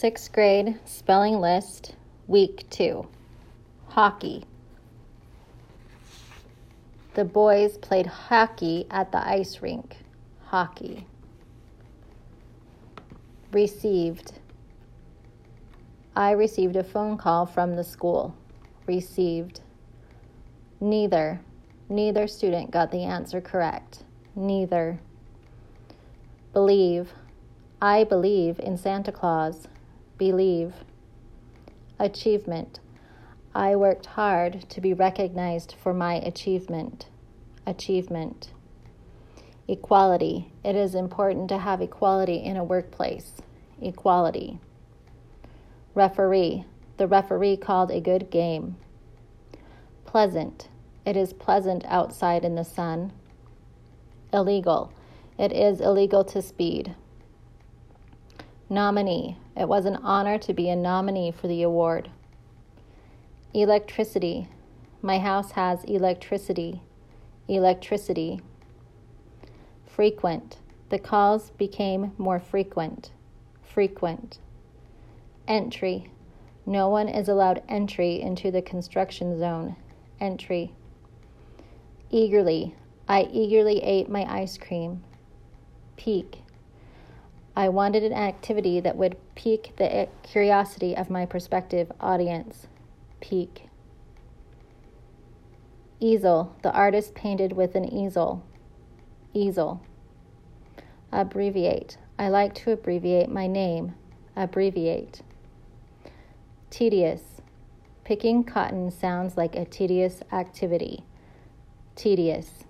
Sixth grade spelling list, week two. Hockey. The boys played hockey at the ice rink. Hockey. Received. I received a phone call from the school. Received. Neither. Neither student got the answer correct. Neither. Believe. I believe in Santa Claus. Believe. Achievement. I worked hard to be recognized for my achievement. Achievement. Equality. It is important to have equality in a workplace. Equality. Referee. The referee called a good game. Pleasant. It is pleasant outside in the sun. Illegal. It is illegal to speed. Nominee. It was an honor to be a nominee for the award. Electricity. My house has electricity. Electricity. Frequent. The calls became more frequent. Frequent. Entry. No one is allowed entry into the construction zone. Entry. Eagerly. I eagerly ate my ice cream. Pique. I wanted an activity that would pique the curiosity of my prospective audience. Pique. Easel. The artist painted with an easel. Easel. Abbreviate. I like to abbreviate my name. Abbreviate. Tedious. Picking cotton sounds like a tedious activity. Tedious.